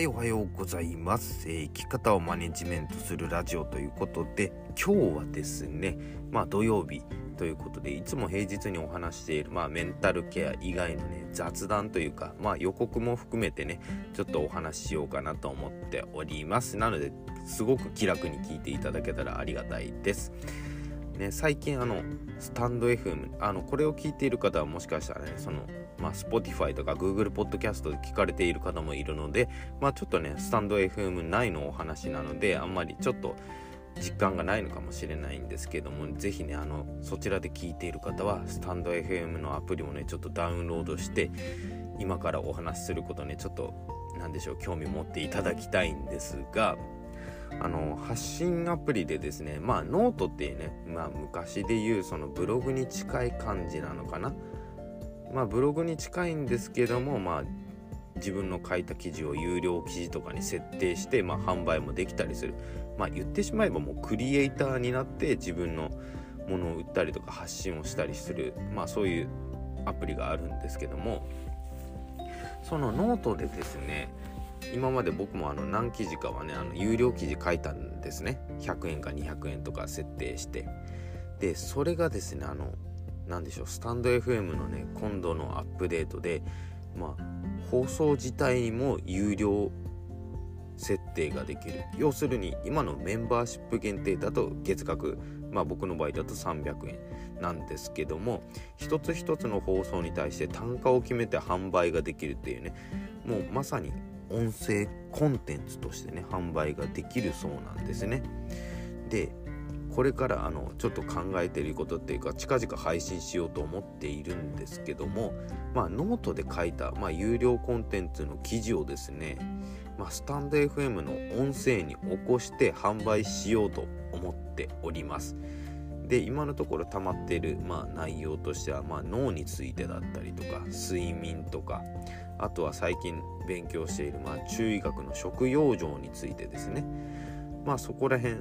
はいおはようございます、えー、生き方をマネジメントするラジオということで今日はですねまあ土曜日ということでいつも平日にお話している、まあ、メンタルケア以外のね雑談というか、まあ、予告も含めてねちょっとお話ししようかなと思っております。なのですごく気楽に聞いていただけたらありがたいです。ね、最近あのスタンド FM あのこれを聞いている方はもしかしたらねそのまあ Spotify とか Google Podcast で聞かれている方もいるのでまあちょっとねスタンド FM 内のお話なのであんまりちょっと実感がないのかもしれないんですけども是非ねあのそちらで聞いている方はスタンド FM のアプリもねちょっとダウンロードして今からお話しすることねちょっと何でしょう興味持っていただきたいんですがあの発信アプリでですねまあノートっていうね、まあ、昔で言うそのブログに近い感じなのかな。まあブログに近いんですけどもまあ自分の書いた記事を有料記事とかに設定して、まあ、販売もできたりする。まあ言ってしまえばもうクリエイターになって自分のものを売ったりとか発信をしたりする。まあそういうアプリがあるんですけどもそのノートでですね今まで僕もあの何記事かはねあの有料記事書いたんですね。100円か200円とか設定して。でそれがですねあの何でしょうスタンド FM のね今度のアップデートでまあ放送自体にも有料設定ができる。要するに今のメンバーシップ限定だと月額まあ僕の場合だと300円なんですけども一つ一つの放送に対して単価を決めて販売ができるっていうね。もうまさに音声コンテンツとしてね販売ができるそうなんですね。でこれからあのちょっと考えていることっていうか近々配信しようと思っているんですけどもまあノートで書いた、まあ、有料コンテンツの記事をですね、まあ、スタンド FM の音声に起こして販売しようと思っております。で今のところ溜まっている、まあ、内容としては、まあ、脳についてだったりとか睡眠とかあとは最近勉強している、まあ、中医学の食養生についてですね。まあそこら辺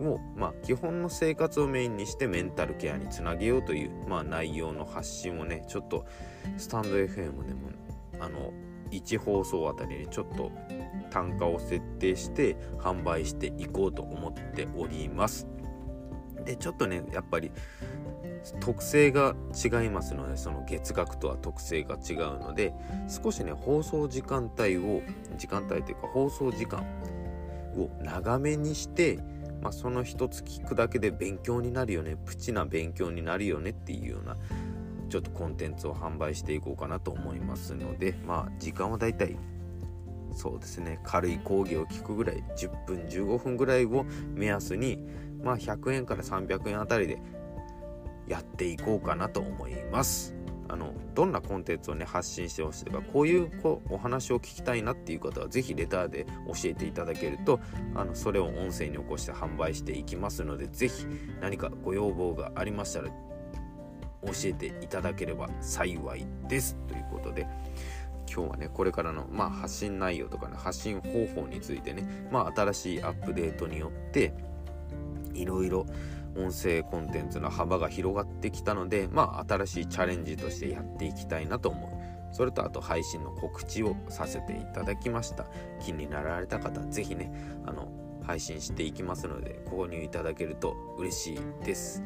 を、まあ、基本の生活をメインにしてメンタルケアにつなげようという、まあ、内容の発信をねちょっとスタンド FM でもあの1放送あたりにちょっと単価を設定して販売していこうと思っております。でちょっとねやっぱり特性が違いますのでその月額とは特性が違うので少しね放送時間帯を時間帯というか放送時間を長めにして、まあ、その一つ聞くだけで勉強になるよねプチな勉強になるよねっていうようなちょっとコンテンツを販売していこうかなと思いますのでまあ時間はだいたいそうですね軽い講義を聞くぐらい10分15分ぐらいを目安にまあ100円から300円あたりでやっていこうかなと思います。あのどんなコンテンツをね発信してほしいとかこういうこうお話を聞きたいなっていう方は是非レターで教えていただけるとあのそれを音声に起こして販売していきますので是非何かご要望がありましたら教えていただければ幸いですということで今日はねこれからの、まあ、発信内容とかね発信方法についてね、まあ、新しいアップデートによっていろいろ音声コンテンツの幅が広がってきたので、まあ、新しいチャレンジとしてやっていきたいなと思う。それとあと配信の告知をさせていただきました。気になられた方、是非ね、あの、配信していきますので、購入いただけると嬉しいです。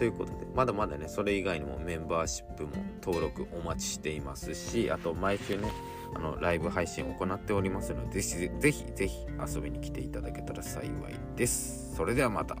ということで、まだまだね、それ以外にもメンバーシップも登録お待ちしていますし、あと毎週ね、あのライブ配信を行っておりますので、ぜひぜひぜひ遊びに来ていただけたら幸いです。それではまた。